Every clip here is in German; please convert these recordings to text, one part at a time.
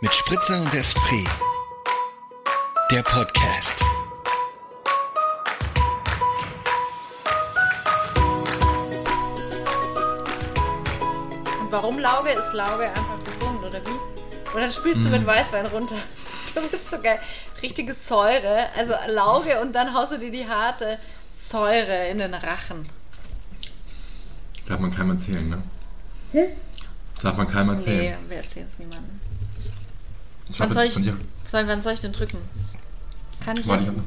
mit Spritzer und Esprit. Der Podcast. Und warum Lauge ist Lauge einfach gesund, oder wie? Und dann spülst du mit Weißwein runter. Du bist so geil. Richtige Säure. Also Lauge und dann haust du dir die harte Säure in den Rachen. Darf man keinem erzählen, ne? Hm? Darf man keinem Nee, erzählen. wir erzählen es niemandem. Ich Wann soll ich, soll, wann soll ich denn drücken? Kann ich Warte, ich jetzt? noch,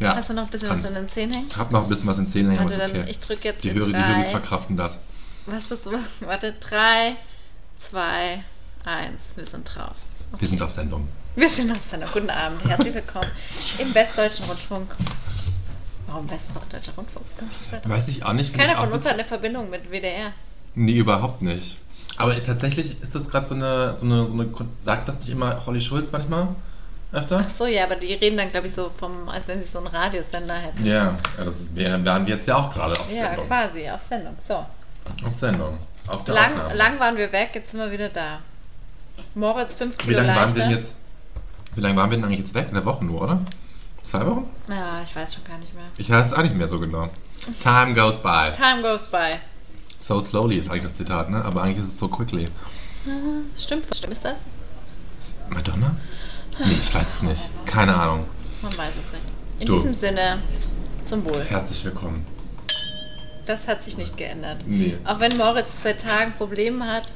ja, Hast du noch ein bisschen kannst. was in den Zähnen hängen? Ich hab noch ein bisschen was in den Zähnen hängen, Warte, dann okay. ich drücke jetzt Die Hörer, die. Hörer verkraften das. Was ist was? Warte, drei, zwei, eins. Wir sind drauf. Wir sind auf Sendung. Wir sind auf seiner Guten Abend. Herzlich willkommen im Westdeutschen Rundfunk. Warum Westdeutscher Rundfunk? Weiß ich auch nicht. Keiner ich von uns hat eine Verbindung mit WDR. Nee, überhaupt nicht. Aber tatsächlich ist das gerade so eine, so, eine, so eine. Sagt das nicht immer Holly Schulz manchmal? Öfter? Ach so, ja, aber die reden dann, glaube ich, so vom, als wenn sie so einen Radiosender hätten. Ja, ja das ist, wären, wir jetzt ja auch gerade auf Ja, Sendung. quasi, auf Sendung. So. Auf Sendung. Auf der Lang, Aufnahme. lang waren wir weg, jetzt sind wir wieder da. Moritz, fünf Wie Kilo lange waren wir denn jetzt? Wie lange waren wir denn eigentlich jetzt weg? Eine Woche nur, oder? Zwei Wochen? Ja, ich weiß schon gar nicht mehr. Ich weiß es auch nicht mehr so genau. Time goes by. Time goes by. So slowly ist eigentlich das Zitat, ne? Aber eigentlich ist es so quickly. Stimmt, stimmt ist das? Madonna? Nee, ich weiß es nicht. Keine Ahnung. Man weiß es nicht. In Du. diesem Sinne, zum Wohl. Herzlich willkommen. Das hat sich nicht geändert. Nee. Auch wenn Moritz seit Tagen Probleme hat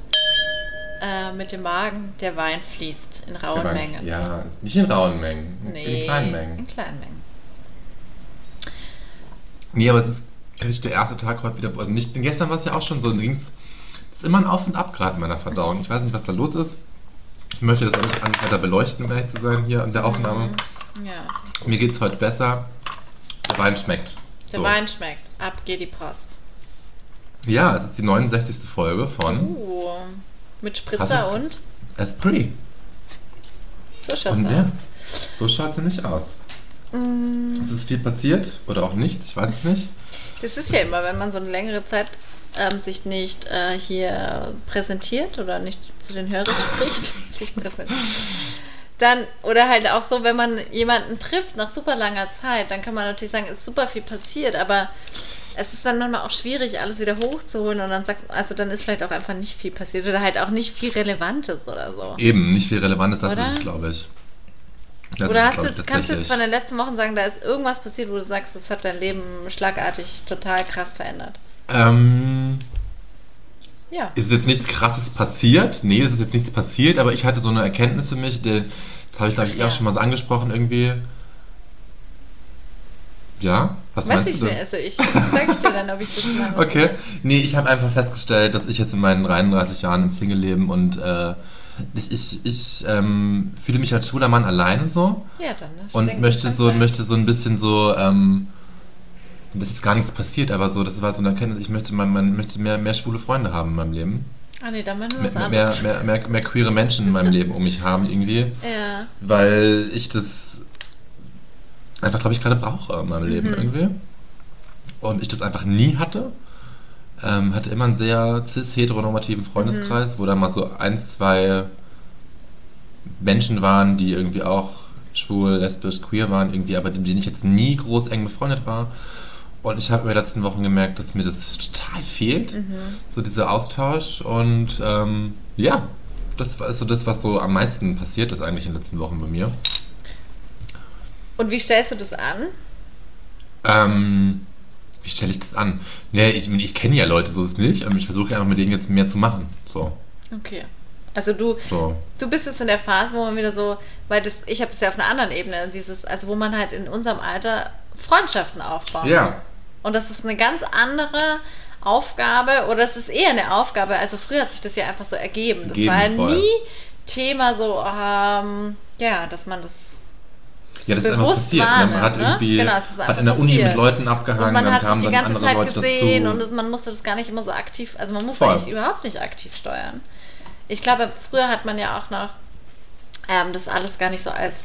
äh, mit dem Magen, der Wein fließt in rauen Aber- Mengen. Ja, nicht in rauen Mengen. Nee, In kleinen Mengen. In kleinen Mengen. Nee, aber es ist richtig der erste Tag heute wieder. Also nicht, denn gestern war es ja auch schon so. Ging es ist immer ein Auf und Ab gerade in meiner Verdauung. Ich weiß nicht, was da los ist. Ich möchte das auch nicht an- weiter beleuchten, um ehrlich zu sein, hier in der Aufnahme. Ja. Mir geht es heute besser. Der Wein schmeckt. Der So. Wein schmeckt. Ab geht die Post. Ja, es ist die 69. Folge von Uh, mit Spritzer und Esprit. so schaut's Und aus. ja, so schaut sie nicht aus. Mm, Es ist viel passiert oder auch nichts, ich weiß es nicht. Das ist ja immer, wenn man so eine längere Zeit ähm, sich nicht äh, hier präsentiert oder nicht zu den Hörern spricht, sich präsentiert. Dann, oder halt auch so, wenn man jemanden trifft nach super langer Zeit, dann kann man natürlich sagen, ist super viel passiert, aber es ist dann manchmal auch schwierig, alles wieder hochzuholen und dann sagt, also dann ist vielleicht auch einfach nicht viel passiert oder halt auch nicht viel Relevantes oder so. Eben, nicht viel Relevantes, das Oder? ist es, glaube ich. Das Oder ist hast du, kannst du jetzt von den letzten Wochen sagen, da ist irgendwas passiert, wo du sagst, das hat dein Leben schlagartig total krass verändert? Ähm, Ja. ist jetzt nichts krasses passiert? Nee, es ist jetzt nichts passiert, aber ich hatte so eine Erkenntnis für mich, die, das habe ich, glaube ich, Ach auch ja. schon mal so angesprochen irgendwie. Ja? Was Weiß meinst ich du? denn? Also ich sage ich dir dann, ob ich das mache. Okay. Nee, ich habe einfach festgestellt, dass ich jetzt in meinen 33 Jahren im Single-Leben und äh, ich, ich, ich ähm, fühle mich als schwuler Mann alleine so. Ja, dann. Ne? und möchte so, möchte so ein bisschen so, ähm, das ist gar nichts passiert, aber so, das war so eine Erkenntnis, ich möchte, man, man möchte mehr, mehr schwule Freunde haben in meinem Leben. Ah, nee, dann machen wir Mehr, was mehr, mehr, mehr, mehr queere Menschen in meinem Leben um mich haben irgendwie, Ja. weil ich das einfach, glaube ich, gerade brauche in meinem Leben Mhm. irgendwie. Und ich das einfach nie hatte. Ähm, hatte immer einen sehr cis-heteronormativen Freundeskreis, Mhm. wo da mal so eins, zwei Menschen waren, die irgendwie auch schwul, lesbisch, queer waren, irgendwie, aber mit denen ich jetzt nie groß eng befreundet war. Und ich habe in den letzten Wochen gemerkt, dass mir das total fehlt, Mhm. so dieser Austausch. Und ähm, ja, das war- ist so das, was so am meisten passiert ist eigentlich in den letzten Wochen bei mir. Und wie stellst du das an? Ähm, wie stelle ich das an? Nee, ich, ich kenne ja Leute, so ist es nicht, aber ich versuche einfach mit denen jetzt mehr zu machen. So, Okay. Also du, so. du bist jetzt in der Phase, wo man wieder so, weil das, ich habe es ja auf einer anderen Ebene, dieses, also wo man halt in unserem Alter Freundschaften aufbauen Ja. muss. Und das ist eine ganz andere Aufgabe oder es ist eher eine Aufgabe. Also früher hat sich das ja einfach so ergeben. Das Gegeben, war ja voll. nie Thema so, ähm, ja, dass man das Ja, das ist einfach passiert. Ne? wahrnimmt, Man hat ne? irgendwie Genau, hat in der Uni passiert. mit Leuten abgehangen, Und man dann hat sich kamen die dann ganze andere Zeit Leute gesehen dazu. und es, man musste das gar nicht immer so aktiv, also man musste Voll. eigentlich überhaupt nicht aktiv steuern. Ich glaube, früher hat man ja auch noch ähm, das alles gar nicht so als,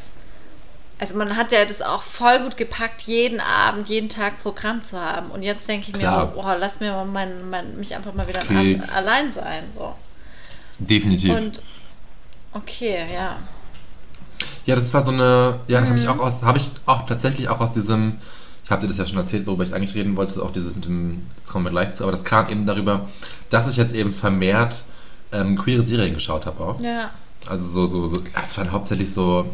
also man hat ja das auch voll gut gepackt, jeden Abend, jeden Tag Programm zu haben. Und jetzt denke ich Klar. mir so, oh, lass mir mal mein, mein, mich einfach mal wieder einen Fix. Abend allein sein. So. Definitiv. Und Okay, ja. Ja, das war so eine, ja, habe Mhm. ich auch aus, habe ich auch tatsächlich auch aus diesem, ich habe dir das ja schon erzählt, worüber ich eigentlich reden wollte, auch dieses mit dem, das kommen wir gleich zu, aber das kam eben darüber, dass ich jetzt eben vermehrt ähm, queere Serien geschaut habe auch. Ja. Also so, so, so, es waren hauptsächlich so,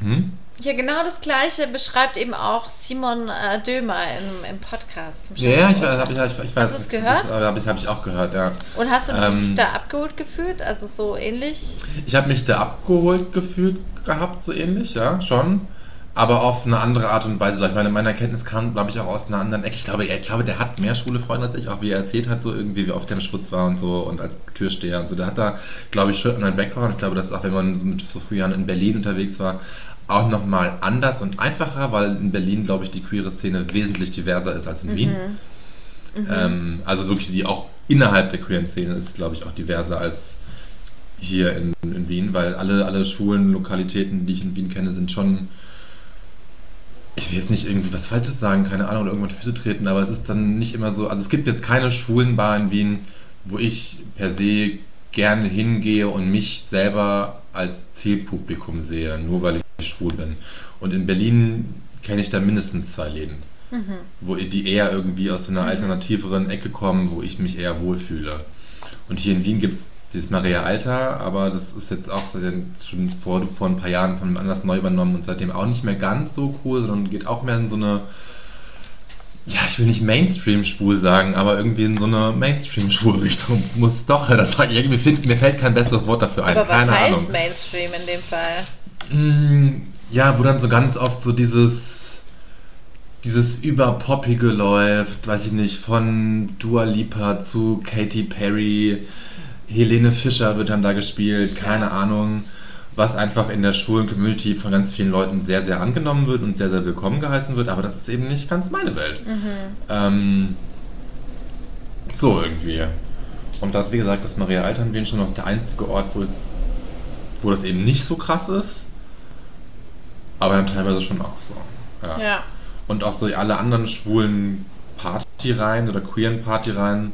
hm? Ja, genau das Gleiche beschreibt eben auch Simon äh, Dömer im, im Podcast. Zum Ja, ja, ich, hab, ich, ich, ich weiß. Hast du es gehört? Habe ich, hab ich auch gehört, ja. Und hast du dich Ähm, da abgeholt gefühlt? Also so ähnlich? Ich habe mich da abgeholt gefühlt gehabt, so ähnlich, ja, schon. Aber auf eine andere Art und Weise. Ich meine, meine Erkenntnis kam, glaube ich, auch aus einer anderen Ecke. Ich glaube, ich glaube, der hat mehr schwule Freunde als ich, auch wie er erzählt hat, so irgendwie, wie oft er im Schwutz war und so und als Türsteher und so. Der hat da, glaube ich, schon einen Background. Ich glaube, dass auch wenn man so mit so frühen Jahren in Berlin unterwegs war, auch nochmal anders und einfacher, weil in Berlin, glaube ich, die queere Szene wesentlich diverser ist als in Wien. Ähm, also wirklich die auch innerhalb der queeren Szene ist, glaube ich, auch diverser als hier in, in Wien, weil alle, alle schwulen Lokalitäten, die ich in Wien kenne, sind schon. Ich will jetzt nicht irgendwie was Falsches sagen, keine Ahnung, oder irgendwann Füße treten, aber es ist dann nicht immer so. Also es gibt jetzt keine schwulen Bar in Wien, wo ich per se gerne hingehe und mich selber als Zielpublikum sehe, nur weil ich schwul bin. Und in Berlin kenne ich da mindestens zwei Läden wo die eher irgendwie aus so einer alternativeren Ecke kommen, wo ich mich eher wohlfühle. Und hier in Wien gibt es dieses Maria Alter, aber das ist jetzt auch schon vor, vor ein paar Jahren von einem anders neu übernommen und seitdem auch nicht mehr ganz so cool, sondern geht auch mehr in so eine, ja, ich will nicht Mainstream-schwul sagen, aber irgendwie in so eine Mainstream-schwul-Richtung muss doch, das sage ich, mir, find, mir fällt kein besseres Wort dafür ein, Aber was keine heißt Ahnung. Mainstream in dem Fall? Mm, Ja, wo dann so ganz oft so dieses dieses überpoppige läuft, weiß ich nicht, von Dua Lipa zu Katy Perry, Helene Fischer wird dann da gespielt, keine Ahnung, was einfach in der schwulen Community von ganz vielen Leuten sehr, sehr angenommen wird und sehr, sehr willkommen geheißen wird, aber das ist eben nicht ganz meine Welt. Ähm, so irgendwie. Und das, wie gesagt, das Maria Alternwien schon noch der einzige Ort, wo, wo das eben nicht so krass ist, aber dann teilweise schon auch so. Ja. Ja. Und auch so alle anderen schwulen Partyreihen oder queeren Partyreihen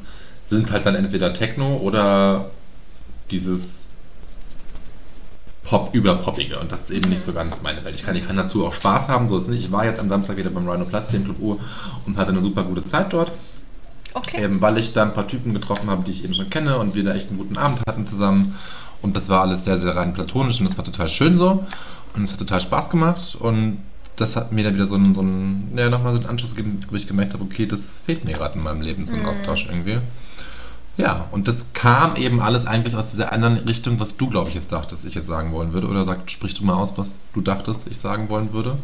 sind halt dann entweder Techno oder dieses Pop überpoppige und das ist eben nicht so ganz meine Welt. Ich kann, ich kann dazu auch Spaß haben, so ist es nicht. Ich war jetzt am Samstag wieder beim Rhino Plus Themen Club U und hatte eine super gute Zeit dort. Okay. Eben weil ich da ein paar Typen getroffen habe, die ich eben schon kenne und wir da echt einen guten Abend hatten zusammen. Und das war alles sehr, sehr rein platonisch und das war total schön so. Und es hat total Spaß gemacht. Und das hat mir dann wieder so einen, so einen ja, nochmal so einen Anschluss gegeben, wo ich gemerkt habe, okay, das fehlt mir gerade in meinem Leben, so ein Austausch irgendwie. Ja, und das kam eben alles eigentlich aus dieser anderen Richtung, was du, glaube ich, jetzt dachtest, ich jetzt sagen wollen würde. Oder sag, sprich du mal aus, was du dachtest, ich sagen wollen würde.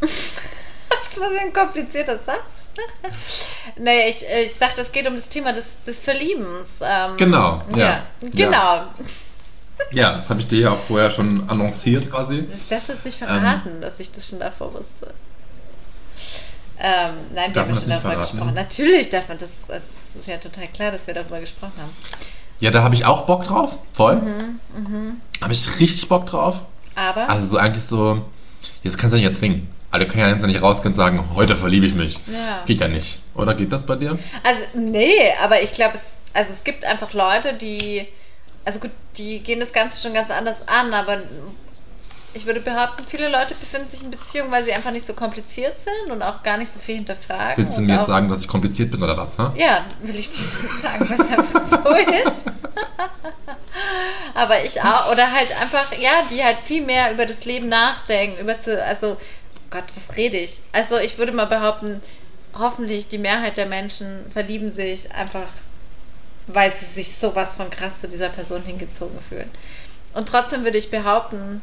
Das war so ein komplizierter Satz. naja, ich, ich dachte, es geht um das Thema des, des Verliebens. Ähm, Genau, ja. Genau. Ja, das habe ich dir ja auch vorher schon annonciert quasi. Das darfst du jetzt nicht Ähm. verraten, dass ich das schon davor wusste. Ähm, nein, wir Darf haben ja das schon darüber verraten? gesprochen. Natürlich darf man das. Ist ja total klar, dass wir darüber gesprochen haben. Ja, da habe ich auch Bock drauf, voll. Mhm, Habe ich richtig Bock drauf. Aber. Also so eigentlich so, jetzt kannst du nicht erzwingen. Also du kannst ja jetzt nicht rausgehen und sagen, heute verliebe ich mich. Ja. Geht ja nicht. Oder geht das bei dir? Also, nee, aber ich glaube, es, also es gibt einfach Leute, die, also gut, die gehen das Ganze schon ganz anders an, aber ich würde behaupten, viele Leute befinden sich in Beziehungen, weil sie einfach nicht so kompliziert sind und auch gar nicht so viel hinterfragen. Willst du mir jetzt sagen, dass ich kompliziert bin oder was? Ha? Ja, will ich dir sagen, was einfach so ist. aber ich auch, oder halt einfach, ja, die halt viel mehr über das Leben nachdenken, über zu, also, Gott, was rede ich? Also ich würde mal behaupten, hoffentlich die Mehrheit der Menschen verlieben sich einfach, weil sie sich sowas von krass zu dieser Person hingezogen fühlen. Und trotzdem würde ich behaupten,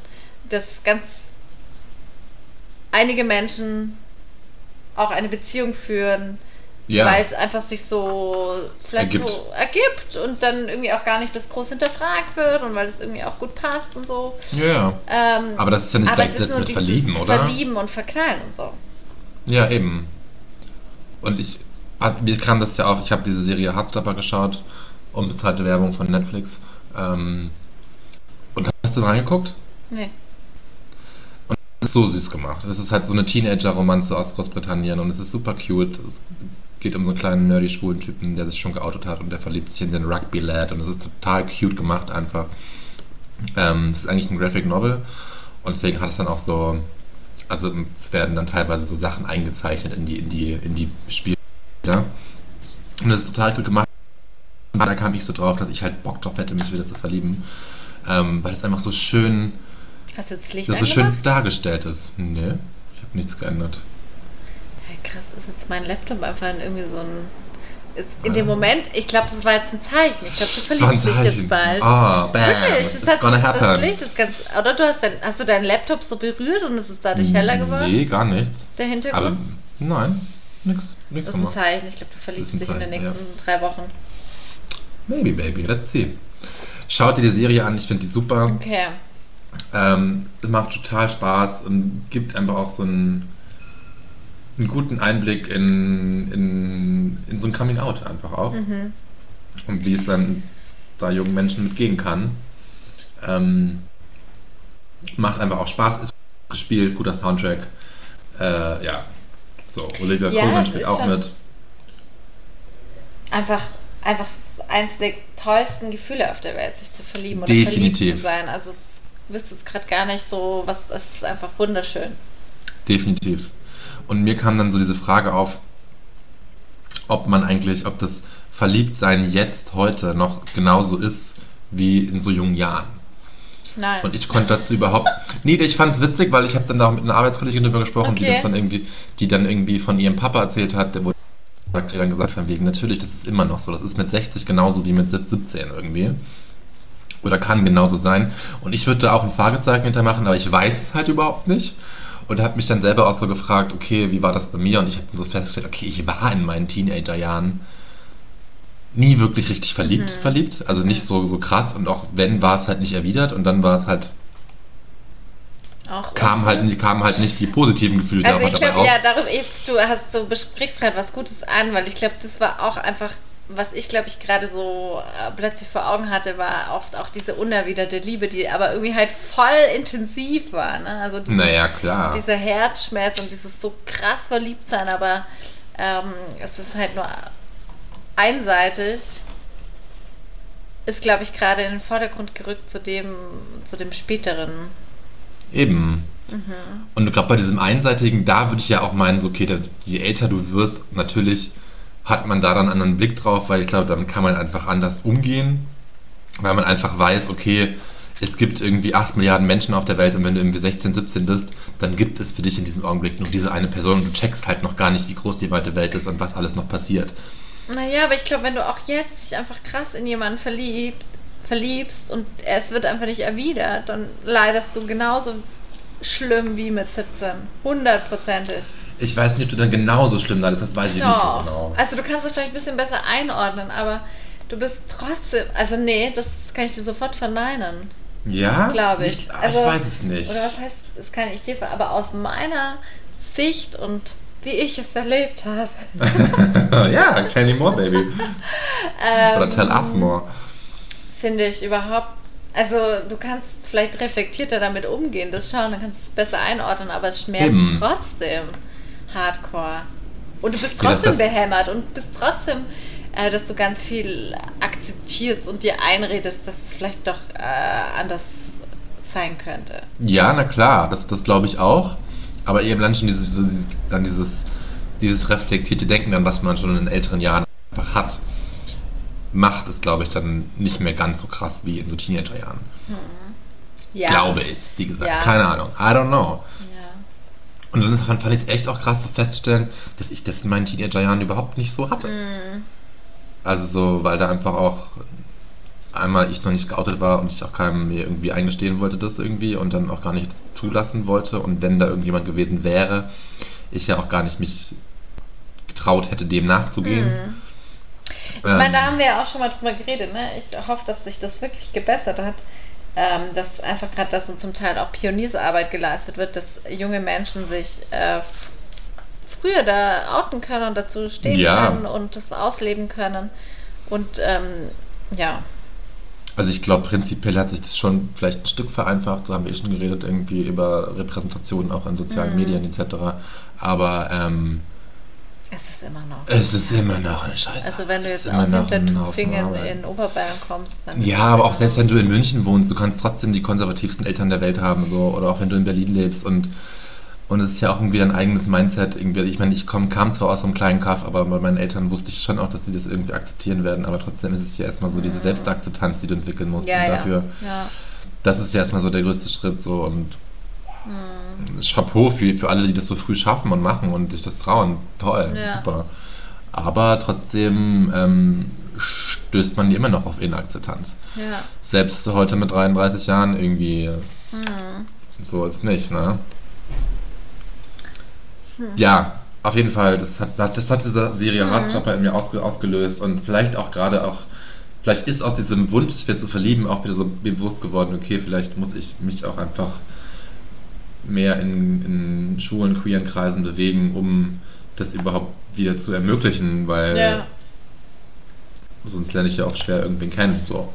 dass ganz einige Menschen auch eine Beziehung führen, Ja. weil es einfach sich so vielleicht Ergibt. so ergibt und dann irgendwie auch gar nicht das groß hinterfragt wird und weil es irgendwie auch gut passt und so. Ja. Ähm, Aber das ist ja nicht gleichgesetzt mit Verlieben, oder? Verlieben und Verknallen und so. Ja, eben. Und ich, mir kam das ja auch, ich habe diese Serie Hardstopper geschaut, unbezahlte Werbung von Netflix. Ähm, und hast du reingeguckt? Nee. Ist so süß gemacht. Das ist halt so eine Teenager-Romanze aus Großbritannien und es ist super cute. Es geht um so einen kleinen nerdy schwulen Typen, der sich schon geoutet hat und der verliebt sich in den Rugby-Lad und es ist total cute gemacht einfach. Ähm, es ist eigentlich ein Graphic Novel und deswegen hat es dann auch so, also es werden dann teilweise so Sachen eingezeichnet in die, in die, in die Spiele. Und das ist total gut gemacht. Da kam ich so drauf, dass ich halt Bock drauf hätte, mich wieder zu verlieben. Ähm, weil es einfach so schön, Hast du jetzt das Licht so schön angemacht? dargestellt ist. Nee, ich habe nichts geändert. Hey, krass, ist jetzt mein Laptop einfach in irgendwie so ein. In dem Moment, ich glaube, das war jetzt ein Zeichen. Ich glaube, du Das verliebst dich jetzt bald. Ah, bam. Wirklich, It's das, hat, gonna das happen. Licht ist ganz. Oder du hast, dein, hast du deinen Laptop so berührt und es ist dadurch heller geworden? Nee, gar nichts. Der Aber Hintergrund? nein, nix, nix das ist ein. Zeichen. Ich glaube, du verliebst Das dich in den nächsten drei Wochen. Maybe, baby, let's see. Schaut dir die Serie an, ich finde die super. Okay. Ähm, macht total Spaß und gibt einfach auch so einen, einen guten Einblick in, in, in so ein Coming Out einfach auch. Mhm. Und wie es dann da jungen Menschen mitgehen kann. Ähm, macht einfach auch Spaß, ist gespielt, guter Soundtrack. Äh, ja, so, Olivia Ja, Colman es spielt auch mit. Einfach, einfach eins der tollsten Gefühle auf der Welt, sich zu verlieben oder Definitiv. verliebt zu sein. Also, wüsste jetzt gerade gar nicht so, was. Es ist einfach wunderschön. Definitiv. Und mir kam dann so diese Frage auf, ob man eigentlich, ob das Verliebtsein jetzt heute noch genauso ist wie in so jungen Jahren. Nein. Und ich konnte dazu überhaupt. Nee, ich fand es witzig, weil ich habe dann da mit einer Arbeitskollegin drüber gesprochen, die Okay. das dann irgendwie, die dann irgendwie von ihrem Papa erzählt hat, der wurde dann gesagt, von wegen, natürlich, das ist immer noch so. Das ist mit 60 genauso wie mit 17 irgendwie. Oder kann genauso sein. Und ich würde da auch ein Fragezeichen hintermachen, aber ich weiß es halt überhaupt nicht. Und habe mich dann selber auch so gefragt, okay, wie war das bei mir? Und ich habe so festgestellt, okay, ich war in meinen Teenagerjahren nie wirklich richtig verliebt, verliebt. Also nicht so, so krass. Und auch wenn, war es halt nicht erwidert. Und dann war es halt, auch kamen halt, nicht- kamen halt nicht die positiven Gefühle Also ich glaube, ja, darüber jetzt du hast du besprichst gerade was Gutes an, weil ich glaube, das war auch einfach, was ich glaube ich gerade so äh, plötzlich vor Augen hatte, war oft auch diese unerwiderte Liebe, die aber irgendwie halt voll intensiv war. Ne? Also diese, Naja, klar. dieser Herzschmerz und dieses so krass verliebt sein, aber ähm, es ist halt nur einseitig. Ist, glaube ich, gerade in den Vordergrund gerückt zu dem, zu dem späteren. Eben. Und gerade bei diesem Einseitigen, da würde ich ja auch meinen, so, okay, je älter du wirst, natürlich hat man da dann einen anderen Blick drauf, weil ich glaube, dann kann man einfach anders umgehen, weil man einfach weiß, okay, es gibt irgendwie 8 Milliarden Menschen auf der Welt und wenn du irgendwie 16, 17 bist, dann gibt es für dich in diesem Augenblick nur diese eine Person und du checkst halt noch gar nicht, wie groß die weite Welt ist und was alles noch passiert. Naja, aber ich glaube, wenn du auch jetzt dich einfach krass in jemanden verliebt, verliebst und es wird einfach nicht erwidert, dann leidest du genauso schlimm wie mit 17. Hundertprozentig. Ich weiß nicht, ob du dann genauso schlimm leidest, das weiß ich nicht so Doch. genau. Also du kannst es vielleicht ein bisschen besser einordnen, aber du bist trotzdem. Also nee, das kann ich dir sofort verneinen. Ja? Glaube ich. Ich, Also- ich weiß es nicht. Oder was heißt, das kann ich dir, aber aus meiner Sicht und wie ich es erlebt habe, ja, tell me more, baby. ähm, Oder tell us more. finde ich überhaupt. Also du kannst vielleicht reflektierter damit umgehen, das schauen, dann kannst du es besser einordnen, aber es schmerzt Eben. trotzdem hardcore. Und du bist Ja, trotzdem das- behämmert und bist trotzdem, äh, dass du ganz viel akzeptierst und dir einredest, dass es vielleicht doch äh, anders sein könnte. Ja, na klar, das, das glaube ich auch. Aber eben dann schon dieses, dann dieses, dieses reflektierte Denken an was man schon in älteren Jahren einfach hat, macht es, glaube ich, dann nicht mehr ganz so krass wie in so Teenagerjahren. Ja. Glaube ich, wie gesagt. Ja. Keine Ahnung. I don't know. Und dann fand, fand ich es echt auch krass zu feststellen, dass ich das in meinen Teenagerjahren überhaupt nicht so hatte. Mhm. Also so, weil da einfach auch einmal ich noch nicht geoutet war und ich auch keinem mir irgendwie eingestehen wollte das irgendwie und dann auch gar nicht zulassen wollte und wenn da irgendjemand gewesen wäre, ich ja auch gar nicht mich getraut hätte, dem nachzugehen. Mhm. Ich meine, da Ähm, haben wir ja auch schon mal drüber geredet. Ne? Ich hoffe, dass sich das wirklich gebessert hat. Ähm, dass einfach gerade das so zum Teil auch Pioniersarbeit geleistet wird, dass junge Menschen sich äh, früher da outen können und dazu stehen Ja. können und das ausleben können. Und ähm, ja, Also ich glaube, prinzipiell hat sich das schon vielleicht ein Stück vereinfacht, so haben wir eh schon geredet, irgendwie über Repräsentationen auch in sozialen Mhm. Medien etc. Aber ähm, Es ist immer noch. Es ist immer noch eine Scheiße. Also wenn du jetzt aus noch ein Hintertupfingen in Oberbayern kommst, dann Ja, aber auch selbst wenn du in München wohnst, du kannst trotzdem die konservativsten Eltern der Welt haben, so, oder auch wenn du in Berlin lebst und und es ist ja auch irgendwie dein eigenes Mindset. Irgendwie. Ich meine, ich komm, kam zwar aus einem kleinen Kaff, aber bei meinen Eltern wusste ich schon auch, dass die das irgendwie akzeptieren werden. Aber trotzdem ist es ja erstmal so diese Selbstakzeptanz, die du entwickeln musst. Mhm. Ja, und ja. dafür, ja. das ist ja erstmal so der größte Schritt. So und Mhm. Chapeau für, für alle, die das so früh schaffen und machen und sich das trauen. Toll, Ja. super. Aber trotzdem ähm, stößt man immer noch auf Inakzeptanz. ja. Selbst heute mit 33 Jahren irgendwie Hm. so ist nicht, ne? Ja, auf jeden Fall, das hat, das hat diese Serie Herzstopper in mir ausge, ausgelöst und vielleicht auch gerade auch, vielleicht ist aus diesem Wunsch, sich wieder zu verlieben, auch wieder so bewusst geworden, okay, vielleicht muss ich mich auch einfach mehr in, in schwulen, queeren Kreisen bewegen, um das überhaupt wieder zu ermöglichen, weil ja. sonst lerne ich ja auch schwer irgendwen kennen, so.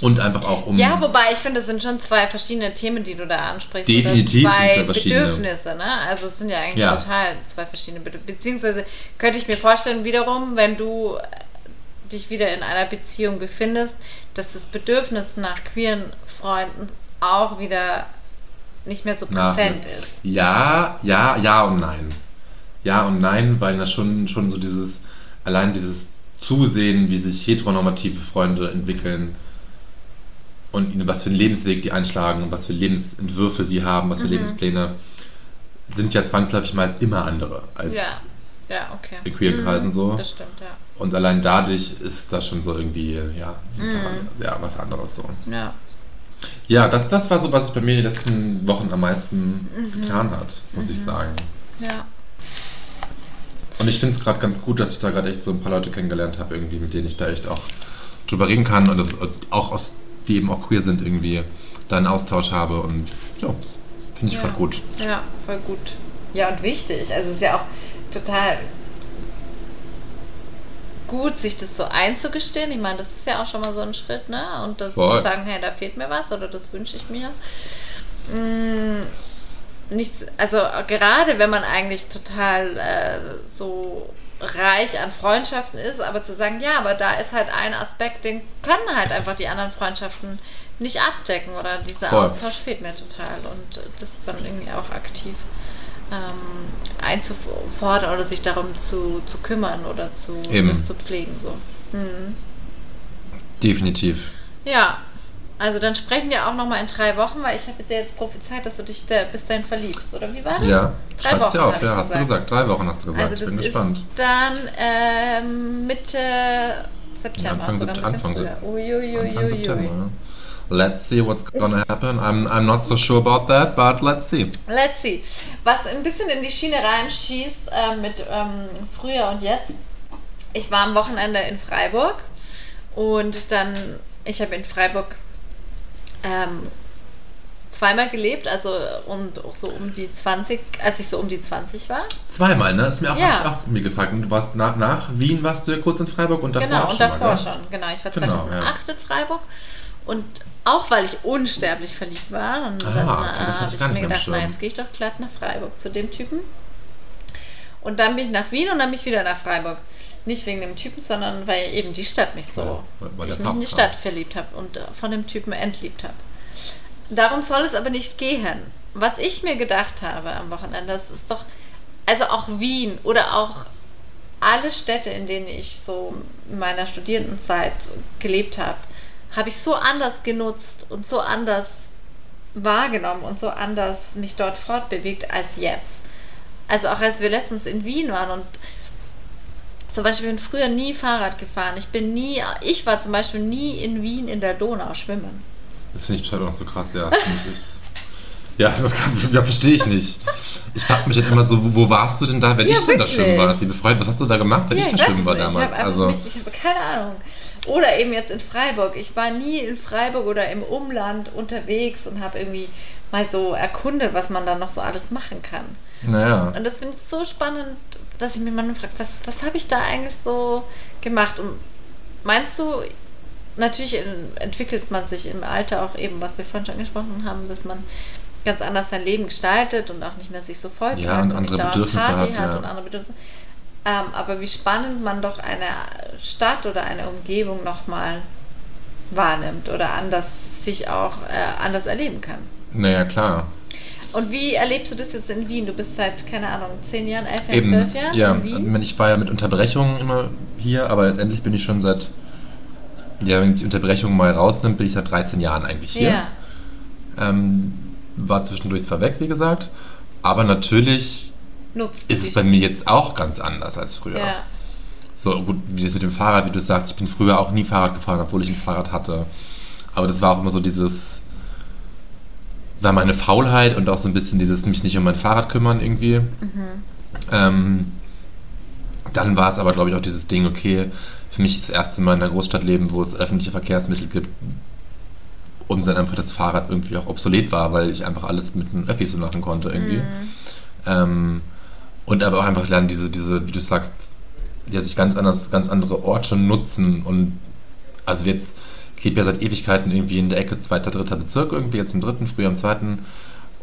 Und einfach auch um... Ja, wobei ich finde, es sind schon zwei verschiedene Themen, die du da ansprichst. Definitiv Oder sind zwei es ja verschiedene. Bedürfnisse, ne? Also es sind ja eigentlich Ja. total zwei verschiedene Bedürfnisse. Beziehungsweise könnte ich mir vorstellen, wiederum, wenn du dich wieder in einer Beziehung befindest, dass das Bedürfnis nach queeren Freunden auch wieder nicht mehr so präsent das- ist. Ja, ja, ja und nein. Ja und nein, weil da schon, schon so dieses, allein dieses Zusehen, wie sich heteronormative Freunde entwickeln und ihnen was für einen Lebensweg die einschlagen und was für Lebensentwürfe sie haben, was für Mhm. Lebenspläne, sind ja zwangsläufig meist immer andere als Ja. Ja, okay. in queeren Kreisen so. Das stimmt, ja. Und allein dadurch ist das schon so irgendwie, ja, Mhm. ja was anderes so. Ja. Ja, das, das war so, was sich bei mir die letzten Wochen am meisten Mhm. getan hat, muss ich sagen. Ja. Und ich finde es gerade ganz gut, dass ich da gerade echt so ein paar Leute kennengelernt habe, irgendwie, mit denen ich da echt auch drüber reden kann und, das, auch aus, die eben auch queer sind, irgendwie da einen Austausch habe und ja, finde ich Ja. gerade gut. Ja, voll gut. Ja, und wichtig. Also es ist ja auch total gut, sich das so einzugestehen. Ich meine, das ist ja auch schon mal so ein Schritt, ne? Und das Voll. zu sagen, hey, da fehlt mir was oder das wünsche ich mir. Mm, nichts, also gerade wenn man eigentlich total äh, so reich an Freundschaften ist, aber zu sagen, ja, aber da ist halt ein Aspekt, den können halt einfach die anderen Freundschaften nicht abdecken oder dieser Voll. Austausch fehlt mir total und das dann irgendwie auch aktiv ähm, einzufordern oder sich darum zu, zu kümmern oder zu, Eben. das zu pflegen. So. Mhm. Definitiv. Ja, also dann sprechen wir auch nochmal in drei Wochen, weil ich habe dir jetzt prophezeit, dass du dich da bis dahin verliebst, oder wie war das? Ja, Drei schreib's Wochen, dir auf. Ja, hast du gesagt. gesagt. Drei Wochen hast du gesagt. Also ich bin gespannt. dann ähm, Mitte September. Anfang Sept- Anfang. Anfang September. Let's see what's gonna happen. I'm, I'm not so sure about that, but let's see. Let's see. Was ein bisschen in die Schiene reinschießt äh, mit ähm, früher und jetzt. Ich war am Wochenende in Freiburg und dann, ich habe in Freiburg ähm, zweimal gelebt, also und auch so um die 20, als ich so um die 20 war. Zweimal, ne? Ist mir auch, Ja. auch mir gefragt. Und Du warst nach, nach Wien warst du ja kurz in Freiburg und davor genau, auch und schon davor mal, schon. Genau, ich war Genau, 2008 in Freiburg. Und auch weil ich unsterblich verliebt war, und Ah, dann okay, äh, habe ich mir gedacht, Schirm. jetzt gehe ich doch glatt nach Freiburg zu dem Typen. Und dann bin ich nach Wien und dann bin ich wieder nach Freiburg. Nicht wegen dem Typen, sondern weil eben die Stadt mich so, Ja, weil- ich mich in die Stadt verliebt habe und äh, von dem Typen entliebt habe. Darum soll es aber nicht gehen. Was ich mir gedacht habe am Wochenende, das ist doch, also auch Wien oder auch alle Städte, in denen ich so in meiner Studierendenzeit gelebt habe, habe ich so anders genutzt und so anders wahrgenommen und so anders mich dort fortbewegt als jetzt. Also auch als wir letztens in Wien waren und zum Beispiel bin früher nie Fahrrad gefahren. Ich bin nie, ich war zum Beispiel nie in Wien in der Donau schwimmen. Das finde ich heute noch so krass, ja. Das ja, das ja, verstehe ich nicht. Ich frage mich dann immer so, wo, wo warst du denn da, wenn Ja, ich denn da schwimmen war? Liebe Freunde, was hast du da gemacht, wenn Ja, ich da schwimmen war nicht. damals? Ich habe Also, mich, ich habe keine Ahnung. Oder eben jetzt in Freiburg. Ich war nie in Freiburg oder im Umland unterwegs und habe irgendwie mal so erkundet, was man da noch so alles machen kann. naja. Und das finde ich so spannend, dass ich mir manchmal frage, was, was habe ich da eigentlich so gemacht? Und meinst du, natürlich entwickelt man sich im Alter auch eben, was wir vorhin schon angesprochen haben, dass man ganz anders sein Leben gestaltet und auch nicht mehr sich so voll Ja, und andere Bedürfnisse Party hat, hat ja. und andere Bedürfnisse. Ähm, aber wie spannend man doch eine Stadt oder eine Umgebung nochmal wahrnimmt oder anders sich auch äh, anders erleben kann. Naja, klar. Und wie erlebst du das jetzt in Wien? Du bist seit, keine Ahnung, zehn Jahren, elf Jahren, Eben, zwölf Jahren ja. in Wien? Ich war ja mit Unterbrechungen immer hier, aber letztendlich bin ich schon seit, ja, wenn ich die Unterbrechung mal rausnimmt, bin ich seit 13 Jahren eigentlich hier. Ja, Ähm, war zwischendurch zwar weg, wie gesagt, aber natürlich nutzt ist es bei mir jetzt auch ganz anders als früher. Ja, So gut, wie das mit dem Fahrrad, wie du sagst, ich bin früher auch nie Fahrrad gefahren, obwohl ich ein Fahrrad hatte. Aber das war auch immer so dieses, war meine Faulheit und auch so ein bisschen dieses mich nicht um mein Fahrrad kümmern irgendwie. Ähm, dann war es aber, glaube ich, auch dieses Ding, okay, für mich das erste Mal in einer Großstadt leben, wo es öffentliche Verkehrsmittel gibt und dann einfach das Fahrrad irgendwie auch obsolet war, weil ich einfach alles mit den Öffis so machen konnte irgendwie. Ähm, und aber auch einfach lernen, diese, diese, wie du sagst, ja, sich ganz anders, ganz andere Orte nutzen und also jetzt, ich lebe ja seit Ewigkeiten irgendwie in der Ecke zweiter, dritter Bezirk irgendwie, jetzt im dritten, früher im zweiten.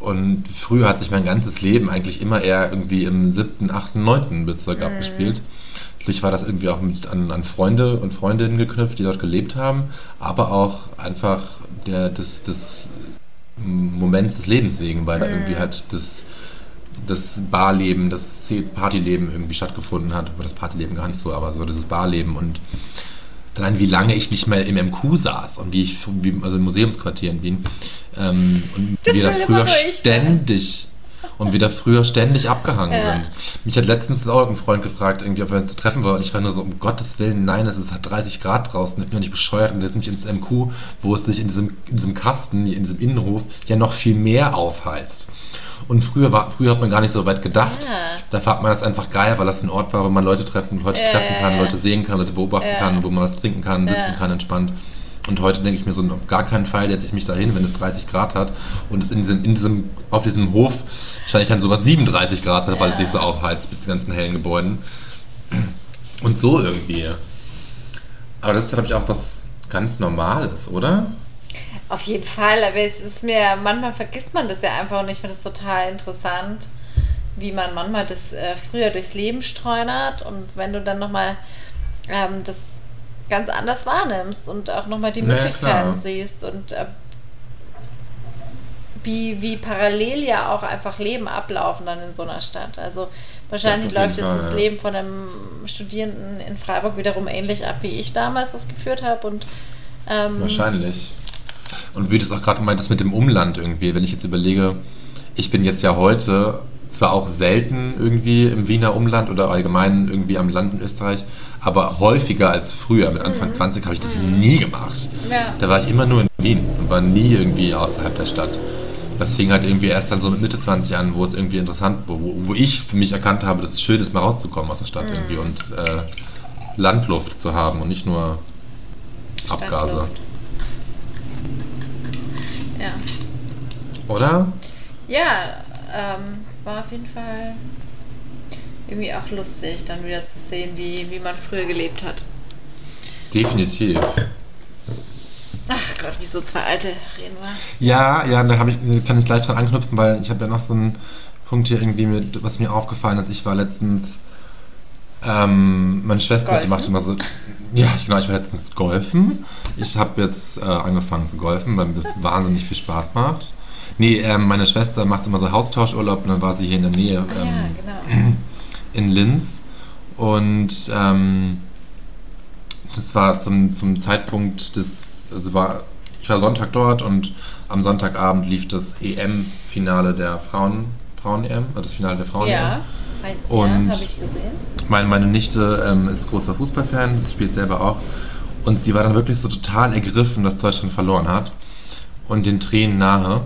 Und früher hat sich mein ganzes Leben eigentlich immer eher irgendwie im siebten, achten, neunten Bezirk abgespielt. Natürlich war das irgendwie auch mit an, an Freunde und Freundinnen geknüpft, die dort gelebt haben, aber auch einfach der, des, des Moments des Lebens wegen, weil da irgendwie halt das, das Barleben, das Partyleben irgendwie stattgefunden hat. Aber das Partyleben gar nicht so, aber so dieses Barleben und allein wie lange ich nicht mehr im MQ saß und wie ich, wie, also im Museumsquartier in Wien, ähm, und Das wir da früher ständig und wir da früher ständig abgehangen Ja. sind. Mich hat letztens auch ein Freund gefragt, irgendwie, ob wir uns treffen wollen. Und ich war nur so, um Gottes Willen, nein, es ist halt 30 Grad draußen, ich bin ja nicht bescheuert und jetzt mich ins MQ, wo es sich in diesem, in diesem Kasten, in diesem Innenhof ja noch viel mehr aufheizt. Und früher, war, früher hat man gar nicht so weit gedacht. Ja. Da fand man das einfach geil, weil das ein Ort war, wo man Leute treffen, Leute Ja, treffen kann, ja. Leute sehen kann, Leute beobachten kann, wo man was trinken kann, sitzen kann, entspannt. Und heute denke ich mir so, auf gar keinen Fall setze ich mich dahin, wenn es 30 Grad hat und es in diesem, in diesem, auf diesem Hof wahrscheinlich dann sogar 37 Grad hat, weil es sich so aufheizt bis die ganzen hellen Gebäuden. Und so irgendwie. Aber das ist, glaube ich, auch was ganz Normales, oder? Auf jeden Fall, aber es ist mir, manchmal vergisst man das ja einfach und ich finde es total interessant, wie man manchmal das äh, früher durchs Leben streunert und wenn du dann nochmal ähm, das ganz anders wahrnimmst und auch nochmal die Möglichkeiten klar. siehst und äh, wie, wie parallel ja auch einfach Leben ablaufen dann in so einer Stadt. Also wahrscheinlich läuft jetzt Fall, das ja. Leben von einem Studierenden in Freiburg wiederum ähnlich ab, wie ich damals das geführt habe und ähm, Wahrscheinlich. Und wie du es auch gerade meintest mit dem Umland irgendwie, wenn ich jetzt überlege, ich bin jetzt ja heute zwar auch selten irgendwie im Wiener Umland oder allgemein irgendwie am Land in Österreich, aber häufiger als früher. Mit Anfang 20 habe ich das nie gemacht. Ja. Da war ich immer nur in Wien und war nie irgendwie außerhalb der Stadt. Das fing halt irgendwie erst dann so mit Mitte 20 an, wo es irgendwie interessant, wo, wo ich für mich erkannt habe, dass es schön ist, mal rauszukommen aus der Stadt irgendwie und äh, Landluft zu haben und nicht nur Abgase. Stadtluft. Ja. Oder? Ja, ähm, war auf jeden Fall irgendwie auch lustig, dann wieder zu sehen, wie, wie man früher gelebt hat. Definitiv. Ach Gott, wie so zwei alte reden wir. Ja, ja, da ich, kann ich gleich dran anknüpfen, weil ich habe ja noch so einen Punkt hier irgendwie, mit, was mir aufgefallen ist. Ich war letztens, ähm, meine Schwester, die Golfen? macht immer so, ja, genau, ich war letztens golfen. Ich habe jetzt äh, angefangen zu golfen, weil mir das wahnsinnig viel Spaß macht. Nee, ähm, meine Schwester macht immer so Haustauschurlaub und dann war sie hier in der Nähe Ah, ähm, ja, genau. in Linz und ähm, das war zum, zum Zeitpunkt des, also war, ich war Sonntag dort und am Sonntagabend lief das EM-Finale der Frauen, Frauen-EM, also das Finale der Frauen-EM. Ja, Und- ja. Meine, meine Nichte ähm, ist großer Fußballfan, spielt selber auch. Und sie war dann wirklich so total ergriffen, dass Deutschland verloren hat. Und den Tränen nahe.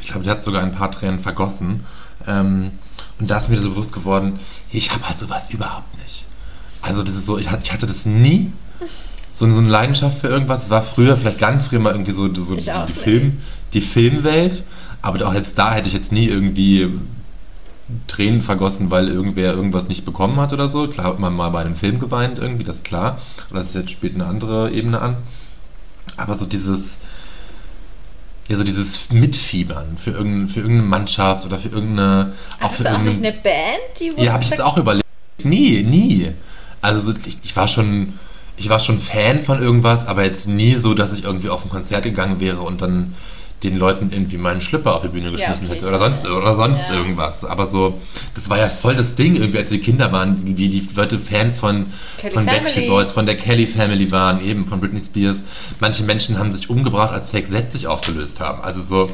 Ich glaube, sie hat sogar ein paar Tränen vergossen. Ähm, und da ist mir so bewusst geworden, ich habe halt sowas überhaupt nicht. Also das ist so, ich hatte, das nie. So eine, Leidenschaft für irgendwas. Es war früher, vielleicht ganz früher mal irgendwie so, so die, die. Film, die Filmwelt. Aber auch selbst da hätte ich jetzt nie irgendwie Tränen vergossen, weil irgendwer irgendwas nicht bekommen hat oder so. Klar hat man mal bei einem Film geweint irgendwie, das ist klar. Und das ist jetzt spielt eine andere Ebene an. Aber so dieses, ja, so dieses Mitfiebern für, irgendein, für irgendeine Mannschaft oder für irgendeine. Auch für du auch nicht eine Band, die Ja, habe ich jetzt auch überlegt. Nie, nie. Also so, ich, ich war schon, ich war schon Fan von irgendwas, aber jetzt nie so, dass ich irgendwie auf ein Konzert gegangen wäre und dann den Leuten irgendwie meinen Schlipper auf die Bühne geschmissen okay, hätte oder sonst oder sonst Ja. irgendwas. Aber so, das war ja voll das Ding irgendwie, als wir Kinder waren, wie die Leute Fans von, Kelly von Family. Backstreet Boys, von der Kelly Family waren, eben von Britney Spears. Manche Menschen haben sich umgebracht, als Take Z sich aufgelöst haben. Also so,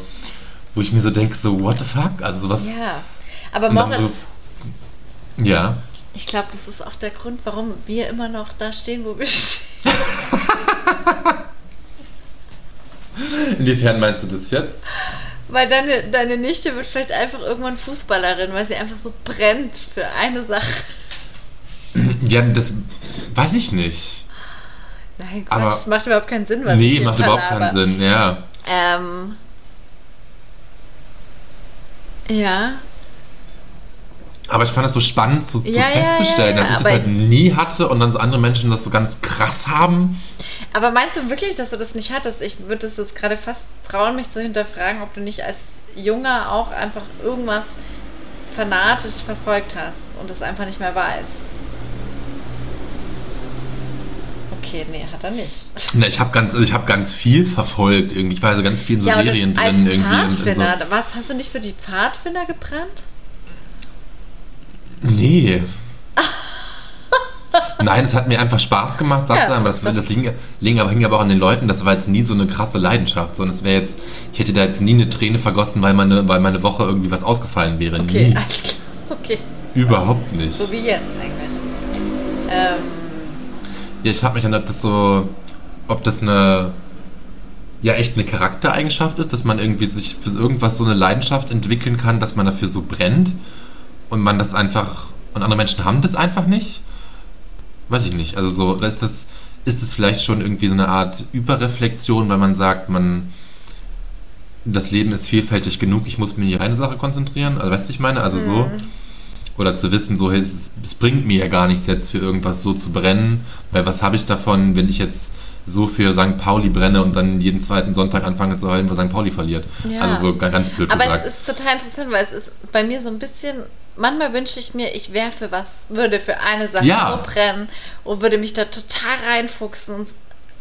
wo ich mir so denke, so what the fuck? Also sowas. Ja. Aber Moritz, so- Ja. ich glaube, das ist auch der Grund, warum wir immer noch da stehen, wo wir stehen. Inwiefern meinst du das jetzt? Weil deine, deine Nichte wird vielleicht einfach irgendwann Fußballerin, weil sie einfach so brennt für eine Sache. Ja, das weiß ich nicht. Nein, Quatsch, Aber- das macht überhaupt keinen Sinn, was ich nee, hier macht überhaupt keinen Sinn, ja. Ähm. Ja. Aber ich fand es so spannend zu, zu Ja, festzustellen, ja, ja, dass ich das halt nie hatte und dann so andere Menschen das so ganz krass haben. Aber meinst du wirklich, dass du das nicht hattest? Ich würde es jetzt gerade fast trauen, mich zu hinterfragen, ob du nicht als Junger auch einfach irgendwas fanatisch verfolgt hast und es einfach nicht mehr weißt. Okay, nee, hat er nicht. Na, ich habe ganz, also ich hab ganz viel verfolgt. Irgendwie. Ich war so ganz viel in so aber Serien als drin. Irgendwie und, und so. Pfadfinder, was hast du nicht für die Pfadfinder gebrannt? Nee. Nein, es hat mir einfach Spaß gemacht, sagst Ja, du, aber das, doch- das liegen, liegen aber, hing aber auch an den Leuten, das war jetzt nie so eine krasse Leidenschaft, sondern es wäre jetzt, ich hätte da jetzt nie eine Träne vergossen, weil meine, weil meine Woche irgendwie was ausgefallen wäre. Okay, Nie. alles klar. Okay, Überhaupt nicht. so wie jetzt eigentlich. Ähm, Ja, ich habe mich dann, ob das so, ob das eine, ja echt eine Charaktereigenschaft ist, dass man irgendwie sich für irgendwas so eine Leidenschaft entwickeln kann, dass man dafür so brennt und man das einfach, und andere Menschen haben das einfach nicht. Weiß ich nicht. Also so, ist das, ist das vielleicht schon irgendwie so eine Art Überreflexion, weil man sagt, man, das Leben ist vielfältig genug, ich muss mich auf eine Sache konzentrieren. Also weißt du, ich meine? Also so. Mhm. Oder zu wissen, so, es, es bringt mir ja gar nichts jetzt für irgendwas so zu brennen, weil was habe ich davon, wenn ich jetzt so für St. Pauli brenne und dann jeden zweiten Sonntag anfange zu heulen, weil St. Pauli verliert. Ja. Also so ga- ganz blöd Aber gesagt. es ist total interessant, weil es ist bei mir so ein bisschen. Manchmal wünsche ich mir, ich wäre für was, würde für eine Sache Ja. so brennen und würde mich da total reinfuchsen. Und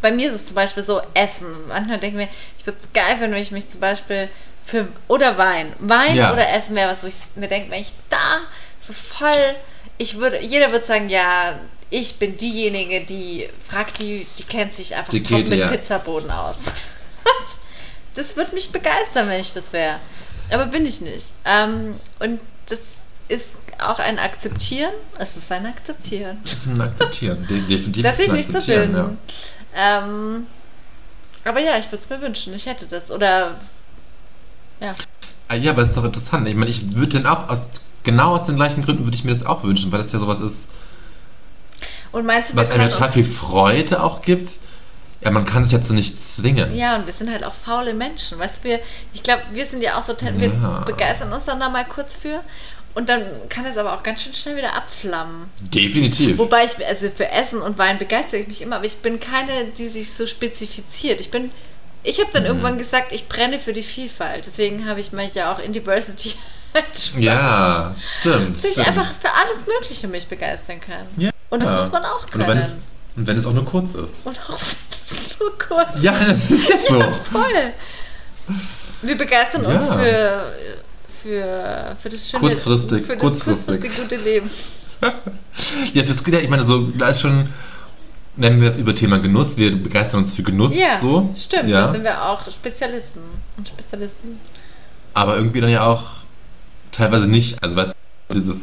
bei mir ist es zum Beispiel so Essen. Manchmal denke ich mir, ich würde es geil finden, wenn ich mich zum Beispiel für. Oder Wein. Wein Ja. oder Essen wäre was, wo ich mir denke, wenn ich da so voll. Ich würde. Jeder würde sagen, ja. Ich bin diejenige, die fragt die, die kennt sich einfach Die top geht, mit ja. Pizzaboden aus. Das würde mich begeistern, wenn ich das wäre. Aber bin ich nicht. Ähm, und das ist auch ein Akzeptieren. Es ist ein Akzeptieren. Das ist ein Akzeptieren. De definitiv Dass ist ich nicht so bin. Ähm, aber ja, ich würde es mir wünschen. Ich hätte das. Oder ja. Ah, ja, aber es ist doch interessant. Ich meine, ich würde den auch aus, genau aus den gleichen Gründen würde ich mir das auch wünschen, weil das ja sowas ist, Und meinst du, was einem total viel Freude auch gibt. Ja, man kann sich dazu nicht zwingen. Ja, und wir sind halt auch faule Menschen. Weißt du, wir, ich glaube, wir sind ja auch so, Ja. wir begeistern uns dann da mal kurz für. Und dann kann es aber auch ganz schön schnell wieder abflammen. Definitiv. Wobei ich, also für Essen und Wein begeistere ich mich immer, aber ich bin keine, die sich so spezifiziert. Ich bin, ich habe dann Mhm. irgendwann gesagt, ich brenne für die Vielfalt. Deswegen habe ich mich ja auch in Diversity ja, stimmt. dass ich einfach für alles Mögliche mich begeistern kann. Ja. Und das muss man auch Und können. wenn, es, und wenn es auch nur kurz ist. Und auch wenn es nur kurz Ja, das ist ja so. voll. Wir begeistern uns Ja. für, für, für das schöne Kurzfristig, für das kurzfristig. kurzfristig gute Leben. Ja, fürs, ja, ich meine, so, da ist schon, nennen wir es über Thema Genuss, wir begeistern uns für Genuss. Ja, so. stimmt. Ja. Da sind wir auch Spezialisten und Spezialisten. Aber irgendwie dann ja auch teilweise nicht. Also, weißt du, dieses,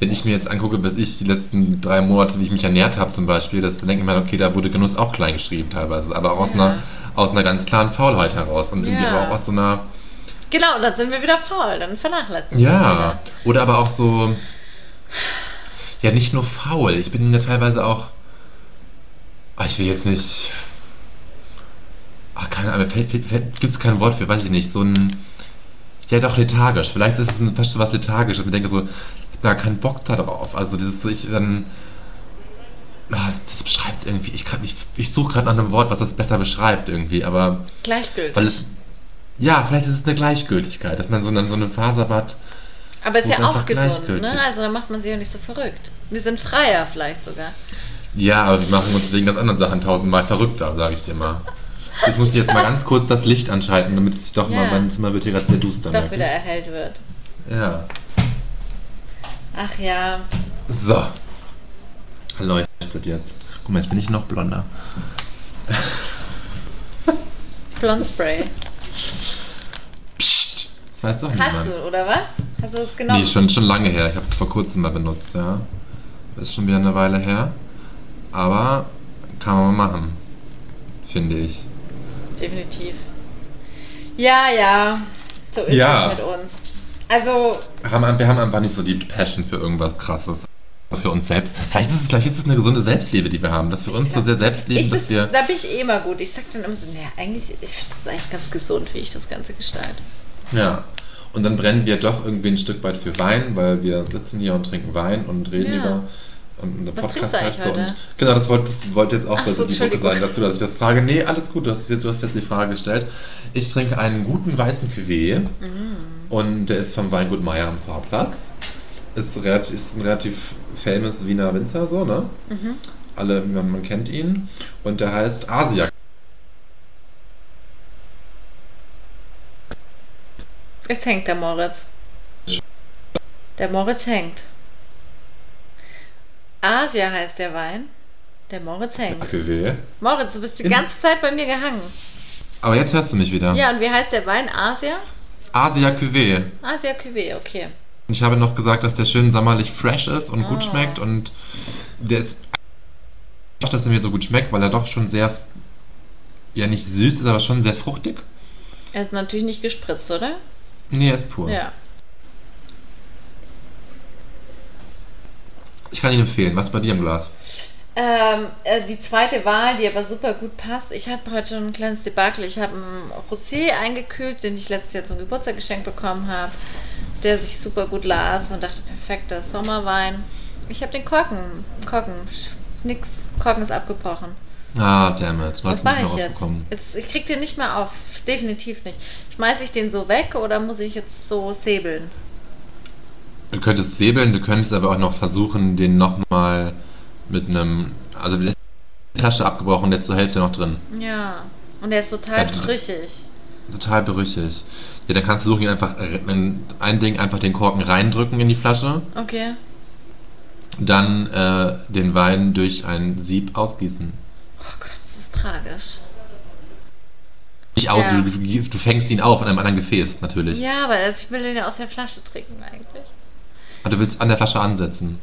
wenn ich mir jetzt angucke, was ich die letzten drei Monate, wie ich mich ernährt habe zum Beispiel, das, dann denke ich mir, okay, da wurde Genuss auch klein geschrieben teilweise. Aber auch aus, Ja. einer, aus einer ganz klaren Faulheit heraus. Und irgendwie Ja. aber auch aus so einer, Genau, dann sind wir wieder faul, dann vernachlässigen wir ja. Oder aber auch so, ja, nicht nur faul. Ich bin ja teilweise auch, ah, ich will jetzt nicht, ach, keine Ahnung, gibt es kein Wort für, weiß ich nicht, so ein, ja doch lethargisch. Vielleicht ist es fast schon was lethargisches. Ich denke so, ich habe da keinen Bock da drauf. Also dieses so, ich dann, ah, das beschreibt es irgendwie. Ich, kann- ich, ich suche gerade nach einem Wort, was das besser beschreibt irgendwie, aber Gleichgültig. weil es, Ja, vielleicht ist es eine Gleichgültigkeit, dass man so, dann so eine Phase hat. Aber ist ja auch gesund, ne? Also dann macht man sich ja nicht so verrückt. Wir sind freier vielleicht sogar. Ja, aber wir machen uns wegen ganz anderen Sachen tausendmal verrückter, sage ich dir mal. Ich muss jetzt mal ganz kurz das Licht anschalten, damit es sich doch Ja. mal, mein Zimmer wird hier gerade sehr duster. Doch wieder ich. erhellt wird. Ja. Ach ja. So. Leuchtet jetzt. Guck mal, jetzt bin ich noch blonder. Blondspray. Psst. Das weiß doch Hast niemand. du, oder was? Hast du es genommen? Nee, schon, schon lange her. Ich habe es vor kurzem mal benutzt, ja. Das ist schon wieder eine Weile her. Aber kann man mal machen. Finde ich. Definitiv. Ja, ja. So ist Ja. es mit uns. Also, wir haben einfach nicht so die Passion für irgendwas krasses. Für uns selbst. Vielleicht ist es, vielleicht ist es eine gesunde Selbstliebe, die wir haben. Dass wir uns so sehr selbst lieben, ich, dass das, wir. da bin ich eh immer gut. Ich sag dann immer so, naja, eigentlich, ich finde das eigentlich ganz gesund, wie ich das Ganze gestalte. Ja. Und dann brennen wir doch irgendwie ein Stück weit für Wein, weil wir sitzen hier und trinken Wein und reden Ja. über eine Was trinkst du eigentlich so. heute? Und, genau, das wollte, das wollte jetzt auch so, die Brücke sein dazu, dass ich das frage. Nee, alles gut, du hast, du hast jetzt die Frage gestellt. Ich trinke einen guten weißen Cuvée Mm. und der ist vom Weingut Meier am Vorplatz. Ist, relativ, ist ein relativ famous Wiener Winzer, so, ne? Mhm. Alle, man, man kennt ihn. Und der heißt Asia. Jetzt hängt der Moritz. Der Moritz hängt. Asia heißt der Wein. Der Moritz hängt. Cuvée. Moritz, du bist die ganze Zeit bei mir gehangen. Aber jetzt hörst du mich wieder. Ja, und wie heißt der Wein? Asia? Asia Cuvée. Asia Cuvée, okay. Ich habe noch gesagt, dass der schön sommerlich fresh ist und gut Ah. schmeckt und der ist dass er mir so gut schmeckt, weil er doch schon sehr ja nicht süß ist, aber schon sehr fruchtig. Er ist natürlich nicht gespritzt, oder? Nee, er ist pur. Ja. Ich kann ihn empfehlen. Was ist bei dir im Glas? Ähm, äh, die zweite Wahl, die aber super gut passt. Ich hatte heute schon ein kleines Debakel. Ich habe einen Rosé eingekühlt, den ich letztes Jahr zum Geburtstag geschenkt bekommen habe, der sich super gut las und dachte, perfekter Sommerwein. Ich habe den Korken, Korken, nix, Korken ist abgebrochen. Ah, damn it. Was mache ich jetzt? jetzt? Ich krieg den nicht mehr auf, definitiv nicht. Schmeiße ich den so weg oder muss ich jetzt so säbeln? Du könntest säbeln, du könntest aber auch noch versuchen, den nochmal mit einem. Also, die Flasche abgebrochen, der ist zur Hälfte noch drin. Ja. Und der ist total Ja, brüchig. Total berüchig. Ja, dann kannst du versuchen, ihn einfach in ein Ding einfach den Korken reindrücken in die Flasche, Okay. dann äh, den Wein durch ein Sieb ausgießen. Oh Gott, das ist tragisch. Nicht au- Ja. du, du, du fängst ihn auf in einem anderen Gefäß, natürlich. Ja, aber also ich will den ja aus der Flasche trinken eigentlich. Aber du willst an der Flasche ansetzen.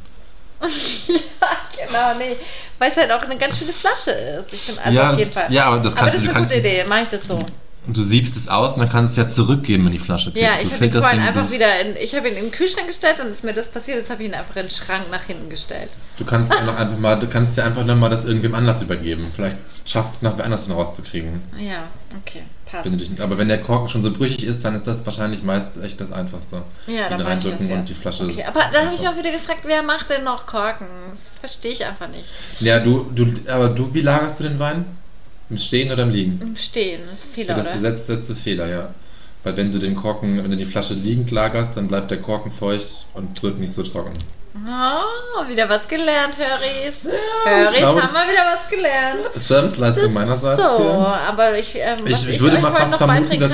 ja, genau, nee. Weil es halt auch eine ganz schöne Flasche ist. Ich finde, also Ja, auf das- jeden Fall. ja, aber das aber kannst das du- ist du eine gute kannst- Idee, mache ich das so. Und du siebst es aus und dann kannst du es ja zurückgeben in die Flasche. Ja, Du ich habe ihn vorhin einfach du, wieder in, ich habe ihn im Kühlschrank gestellt, dann ist mir das passiert, jetzt habe ich ihn einfach in den Schrank nach hinten gestellt. Du kannst einfach, einfach mal, du kannst ja einfach nochmal das irgendwem anders übergeben. Vielleicht schafft es noch wer anders rauszukriegen. Ja, okay, passt. Wenn aber wenn der Korken schon so brüchig ist, dann ist das wahrscheinlich meist echt das Einfachste. Ja, dann mache ich das reindrücken ja. und die Flasche. Okay, aber dann habe ich auch wieder gefragt, wer macht denn noch Korken? Das verstehe ich einfach nicht. Ja, du, du, aber du, wie lagerst du den Wein? Im Stehen oder im Liegen? Im Stehen, das ist Fehler, Ja, das ist der letzte, letzte Fehler, ja. Weil wenn du den Korken, wenn du die Flasche liegend lagerst, dann bleibt der Korken feucht und wird nicht so trocken. Oh, wieder was gelernt, ich Höris, glaube, haben wir wieder was gelernt. Serviceleistung meinerseits. So, hier. aber ich, ähm, Ich, ich, ich würde mal fast vermuten, dass.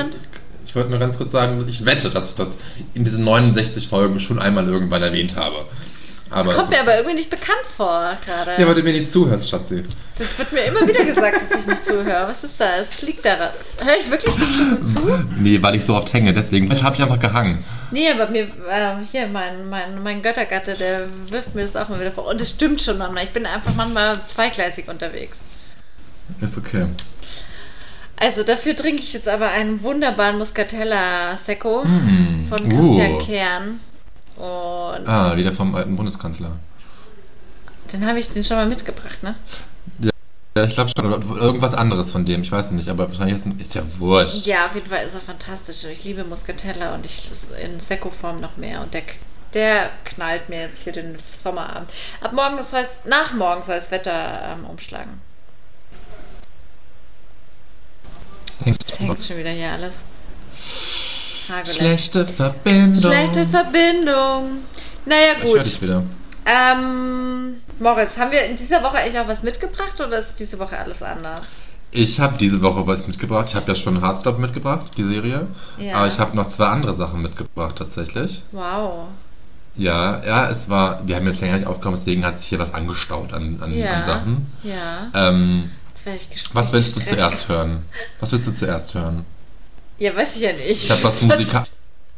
Ich wollte nur ganz kurz sagen, ich wette, dass ich das in diesen 69 Folgen schon einmal irgendwann erwähnt habe. Aber Das kommt so- mir aber irgendwie nicht bekannt vor, gerade. ja, weil du mir nicht zuhörst, Schatzi. das wird mir immer wieder gesagt, dass ich nicht zuhöre. Was ist das? Es liegt daran. Höre ich wirklich nicht so zu? Nee, weil ich so oft hänge, deswegen habe ich einfach gehangen. Nee, aber mir, ähm, hier, mein, mein, mein Göttergatte, der wirft mir das auch mal wieder vor. Und es stimmt schon manchmal. Ich bin einfach manchmal zweigleisig unterwegs. Ist okay. Also dafür trinke ich jetzt aber einen wunderbaren Muscatella Secco Mm. von Uh. Christian Kern. Und Ah, wieder vom alten Bundeskanzler. den habe ich den schon mal mitgebracht, ne? Ja, ich glaube schon. Irgendwas anderes von dem, ich weiß nicht, aber wahrscheinlich ist, ist ja wurscht. Ja, auf jeden Fall ist er fantastisch. Ich liebe Muscatella und ich in Secco-Form noch mehr. Und der, der knallt mir jetzt hier den Sommerabend. Ab morgen soll es, nach morgen soll das Wetter ähm, umschlagen. Das hängt schon wieder hier alles. Margot Schlechte Verbindung. Schlechte Verbindung. Naja, Ich höre gut. dich wieder. Ähm, Moritz, haben wir in dieser Woche eigentlich auch was mitgebracht oder ist diese Woche alles anders? Ich habe diese Woche was mitgebracht. Ich habe ja schon Hardstop mitgebracht, die Serie. Ja. Aber ich habe noch zwei andere Sachen mitgebracht tatsächlich. Wow. Ja, ja, es war, wir haben jetzt länger nicht aufgekommen, deswegen hat sich hier was angestaut an, an, Ja. an Sachen. Ja. Ähm, Jetzt werde ich gespannt. was willst du zuerst hören? Was willst du zuerst hören? Ja, weiß ich ja nicht. Ich habe was Musika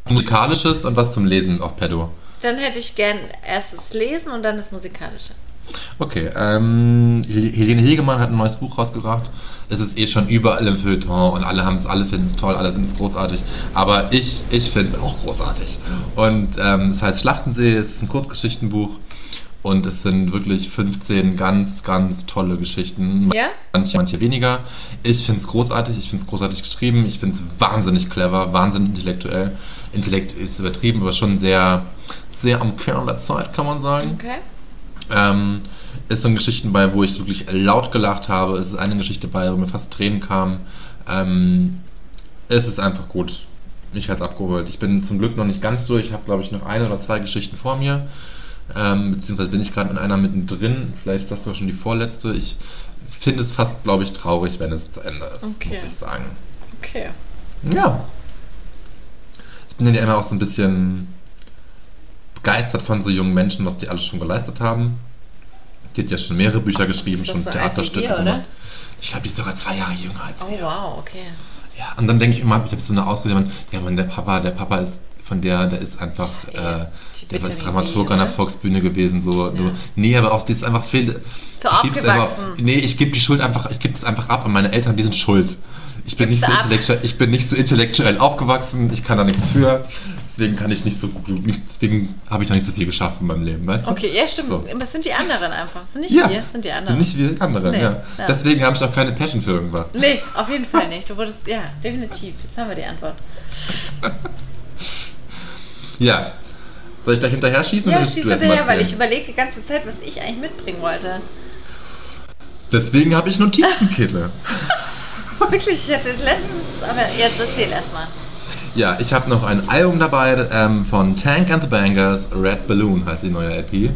Musikalisches und was zum Lesen auf Pedo. Dann hätte ich gern erst das Lesen und dann das Musikalische. Okay, ähm, Hel- Helene Hegemann hat ein neues Buch rausgebracht. Es ist eh schon überall im Feuilleton und alle haben es, alle finden es toll, alle finden es großartig. Aber ich, ich finde es auch großartig. Und ähm, es heißt Schlachtensee, es ist ein Kurzgeschichtenbuch und es sind wirklich 15 ganz, ganz tolle Geschichten. Ja? Manche, manche weniger. Ich finde es großartig, ich finde es großartig geschrieben, ich finde es wahnsinnig clever, wahnsinnig intellektuell. Intellekt ist übertrieben, aber schon sehr, sehr am Kern der Zeit, kann man sagen. Okay. Ähm, es sind Geschichten bei, wo ich wirklich laut gelacht habe. Es ist eine Geschichte bei, wo mir fast Tränen kamen. Ähm, es ist einfach gut. Mich hat es abgeholt. Ich bin zum Glück noch nicht ganz durch. Ich habe, glaube ich, noch eine oder zwei Geschichten vor mir. Ähm, beziehungsweise bin ich gerade in einer mittendrin. Vielleicht ist das sogar schon die vorletzte. Ich finde es fast, glaube ich, traurig, wenn es zu Ende ist, Okay. muss ich sagen. Okay. Ja. Ich bin ja immer auch so ein bisschen begeistert von so jungen Menschen, was die alles schon geleistet haben. Die hat ja schon mehrere Bücher geschrieben, schon so Theaterstücke gemacht. Ich glaube, die ist sogar zwei Jahre jünger als Oh, wir. wow, okay. Ja, und dann denke ich immer, ich habe so eine Ausbildung, ja, man, der Papa, der Papa ist von der, der ist einfach, äh, der Vitamin ist Dramaturg B, an der oder? Volksbühne gewesen, so. so. Nee, aber auch, die ist einfach viel. So aufgewachsen. Einfach, nee, ich gebe die Schuld einfach, ich gebe es einfach ab und meine Eltern, die sind schuld. Ich bin, Gib's nicht so ab. intellektuell, ich bin nicht so intellektuell aufgewachsen, ich kann da nichts für. Deswegen kann ich nicht so gut, deswegen habe ich noch nicht so viel geschafft in meinem Leben, weißt du? Okay, ja, stimmt. So. Es sind die anderen einfach. Es sind nicht Ja, wir, sind die sind anderen. nicht wie die anderen, Nee, ja. ja. Deswegen habe ich auch keine Passion für irgendwas. Nee, auf jeden Fall nicht. Du wurdest, ja, definitiv. Jetzt haben wir die Antwort. Ja. Soll ich gleich hinterher schießen Ja, schieß hinterher, weil ich überlege die ganze Zeit, was ich eigentlich mitbringen wollte. Deswegen habe ich Notizenkette. Wirklich, ich hatte letztens, aber jetzt erzähl erstmal. Ja, ich habe noch ein Album dabei ähm, von Tank and the Bangers, Red Balloon heißt die neue LP.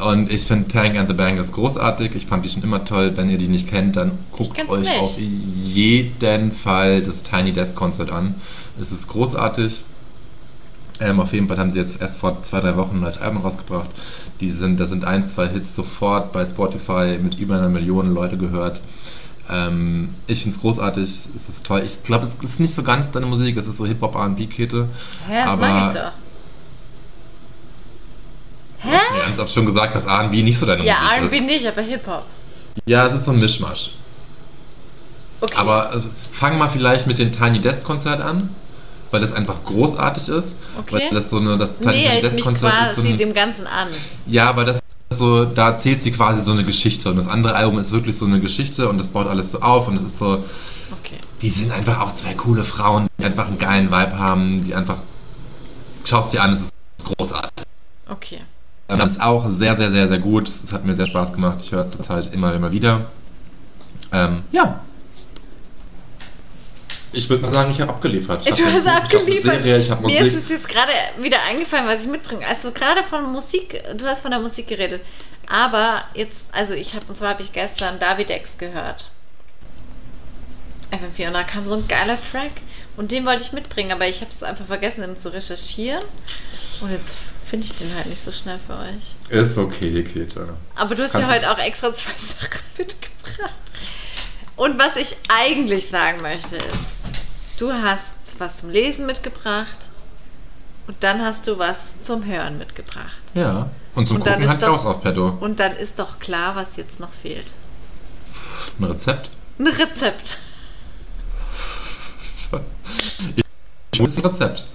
Und ich finde Tank and the Bangers großartig. Ich fand die schon immer toll. Wenn ihr die nicht kennt, dann guckt euch nicht. auf jeden Fall das Tiny Desk Concert an. Es ist großartig. Ähm, auf jeden Fall haben sie jetzt erst vor zwei, drei Wochen ein neues Album rausgebracht. Die sind, da sind ein, zwei Hits sofort bei Spotify mit über einer Million Leute gehört. Ähm, ich finde es großartig, es ist toll. Ich glaube, es ist nicht so ganz deine Musik, es ist so Hip-Hop, R&B-Kette. Ja, das Aber- mag ich doch. Du hast mir ganz oft schon gesagt, dass R&B nicht so deine Ja, Musik R&B ist. nicht, aber Hip-Hop. Ja, es ist so ein Mischmasch. Okay. Aber also, fang mal vielleicht mit dem Tiny Desk Konzert an, weil das einfach großartig ist. Okay. Weil das so eine, das Desk mich Konzert ist so ein, dem Ganzen an. Ja, aber das so, da erzählt sie quasi so eine Geschichte und das andere Album ist wirklich so eine Geschichte und das baut alles so auf und es ist so, Okay. die sind einfach auch zwei coole Frauen, die einfach einen geilen Vibe haben, die einfach, schaust dir an, es ist großartig. Okay. Das ist auch sehr, sehr, sehr, sehr gut. Es hat mir sehr Spaß gemacht. Ich höre es zurzeit immer, immer wieder. Ähm, ja. Ich würde mal sagen, ich habe abgeliefert. Ich Du hast abgeliefert. Serie, Mir ist es jetzt gerade wieder eingefallen, was ich mitbringe. Also gerade von Musik, du hast von der Musik geredet. Aber jetzt, also ich habe, und zwar habe ich gestern David X gehört. FM4 und da kam so ein geiler Track und den wollte ich mitbringen, aber ich habe es einfach vergessen, den zu recherchieren. Und jetzt finde ich den halt nicht so schnell für euch. Ist okay, Kete. Aber du hast Kannst ja heute auch extra zwei Sachen mitgebracht. Und was ich eigentlich sagen möchte ist, du hast was zum Lesen mitgebracht und dann hast du was zum Hören mitgebracht. Ja. Und zum Und Gucken halt doch- raus auf Petto. Und dann ist doch klar, was jetzt noch fehlt. Ein Rezept. Ein Rezept. Ich muss ein Rezept.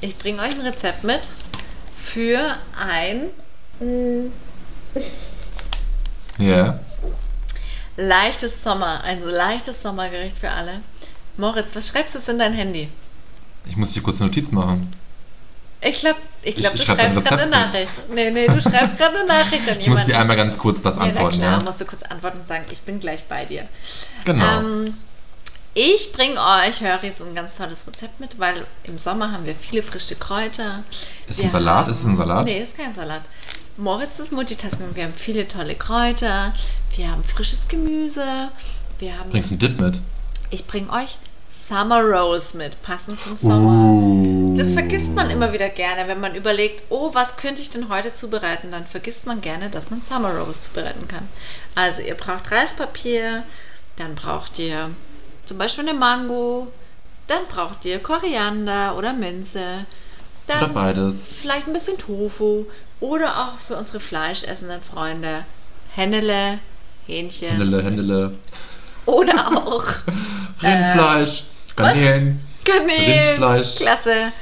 Ich bringe euch ein Rezept mit für ein Ja. leichtes Sommer, ein leichtes Sommergericht für alle. Moritz, was schreibst du jetzt in dein Handy? Ich muss hier kurz eine Notiz machen. Ich glaube, ich glaub, Ich- du ich schreib ein schreibst gerade eine Nachricht. Nee, nee, du schreibst gerade eine Nachricht an Ich muss jemanden. dir einmal ganz kurz was ja, antworten, klar, ja? musst du kurz antworten und sagen, ich bin gleich bei dir. Genau. Ähm, Ich bringe euch, höre ich, so ein ganz tolles Rezept mit, weil im Sommer haben wir viele frische Kräuter. Ist Wir ein Salat? haben- Ist es ein Salat? Nee, ist kein Salat. Moritz ist Multitasking. Wir haben viele tolle Kräuter. Wir haben frisches Gemüse. Wir haben. Bringst du einen Dip mit? Ich bringe euch Summer Rose mit, passend zum Sommer. Uh. Das vergisst man immer wieder gerne, wenn man überlegt, oh, was könnte ich denn heute zubereiten? Dann vergisst man gerne, dass man Summer Rose zubereiten kann. Also ihr braucht Reispapier, dann braucht ihr zum Beispiel eine Mango, dann braucht ihr Koriander oder Minze, dann Oder beides. vielleicht ein bisschen Tofu oder auch für unsere fleischessenden Freunde Hennele, Hähnchen Händele, Händele. oder auch Rindfleisch. Garnelen. Kanälen. Rindfleisch. Klasse.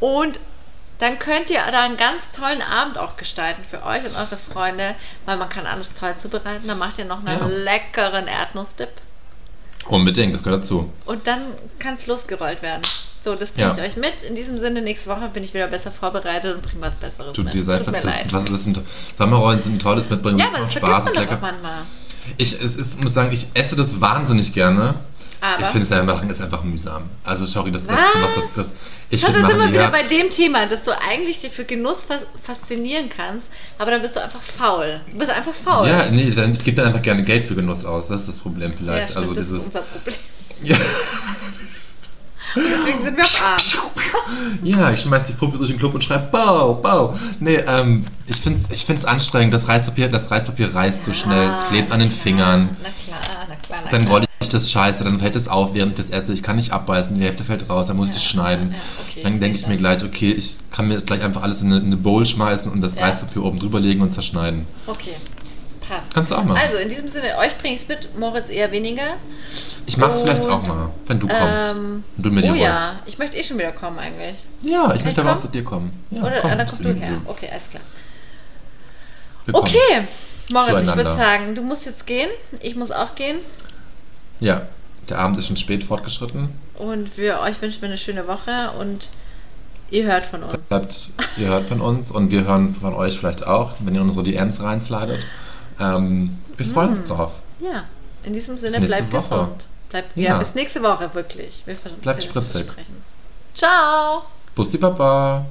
Und dann könnt ihr da einen ganz tollen Abend auch gestalten für euch und eure Freunde, weil man kann alles toll zubereiten. Dann macht ihr noch einen Ja. leckeren Erdnussdip Unbedingt, das gehört dazu. und dann kann es losgerollt werden. So, das bringe Ja. ich euch mit. In diesem Sinne, nächste Woche bin ich wieder besser vorbereitet und bringe was Besseres Du, mit. dir sei Tut mir leid. Was das sind, Sommerrollen sind ein tolles Mitbringen. Ja, das aber das macht vergisst Spaß, man ist doch manchmal. Ich es ist, muss sagen, ich esse das wahnsinnig gerne. Aber- ich finde es selber machen ist einfach mühsam. Also sorry, das, das, Was? was das, das ich Schau, da sind wir wieder ja, bei dem Thema, dass du eigentlich dich für Genuss fas faszinieren kannst, aber dann bist du einfach faul. Du bist einfach faul. Ja, nee, dann, ich gebe dann einfach gerne Geld für Genuss aus. Das ist das Problem Ja, vielleicht. stimmt, also das dieses. ist unser Problem. Ja, Und deswegen sind wir auch arm. ja, ich schmeiß die Fotos durch den Club und schreibe Bau, Bau. Nee, ähm, ich finde es ich find's anstrengend. Das Reispapier, das Reispapier reißt so schnell, es klebt an den klar, Fingern. Na klar, na klar, na Dann klar. rolle ich das scheiße, dann fällt es auf, während ich das esse. Ich kann nicht abbeißen, die Hälfte fällt raus, dann muss ich das schneiden. ja, okay, dann denke ich mir gleich, okay, ich kann mir gleich einfach alles in eine, in eine Bowl schmeißen und das Ja. Reispapier oben drüber legen und zerschneiden. Okay, passt. Kannst du auch machen. Also, in diesem Sinne, euch bringe ich es mit, Moritz eher weniger. ich mach's und, vielleicht auch mal, wenn du kommst. Ähm, und du mit oh dir ja, ich möchte eh schon wieder kommen eigentlich. Ja, ich ich möchte aber auch zu dir kommen. Ja, Oder komm, dann kommst du her. Okay, alles klar. wir kommen. Okay, Moritz, ich würde sagen, du musst jetzt gehen. Ich muss auch gehen. Ja, der Abend ist schon spät fortgeschritten. Und wir euch wünschen wir eine schöne Woche und ihr hört von uns. Bleibt, ihr hört von uns und wir hören von euch vielleicht auch, wenn ihr unsere DMs reinslidet. Ähm, wir freuen uns drauf. Ja, in diesem Sinne, Bis bleibt Woche. gesund. Bleibt, ja. Ja. bis nächste Woche, wirklich. Wir Bleibt spritzig. Ciao! Bussi Baba.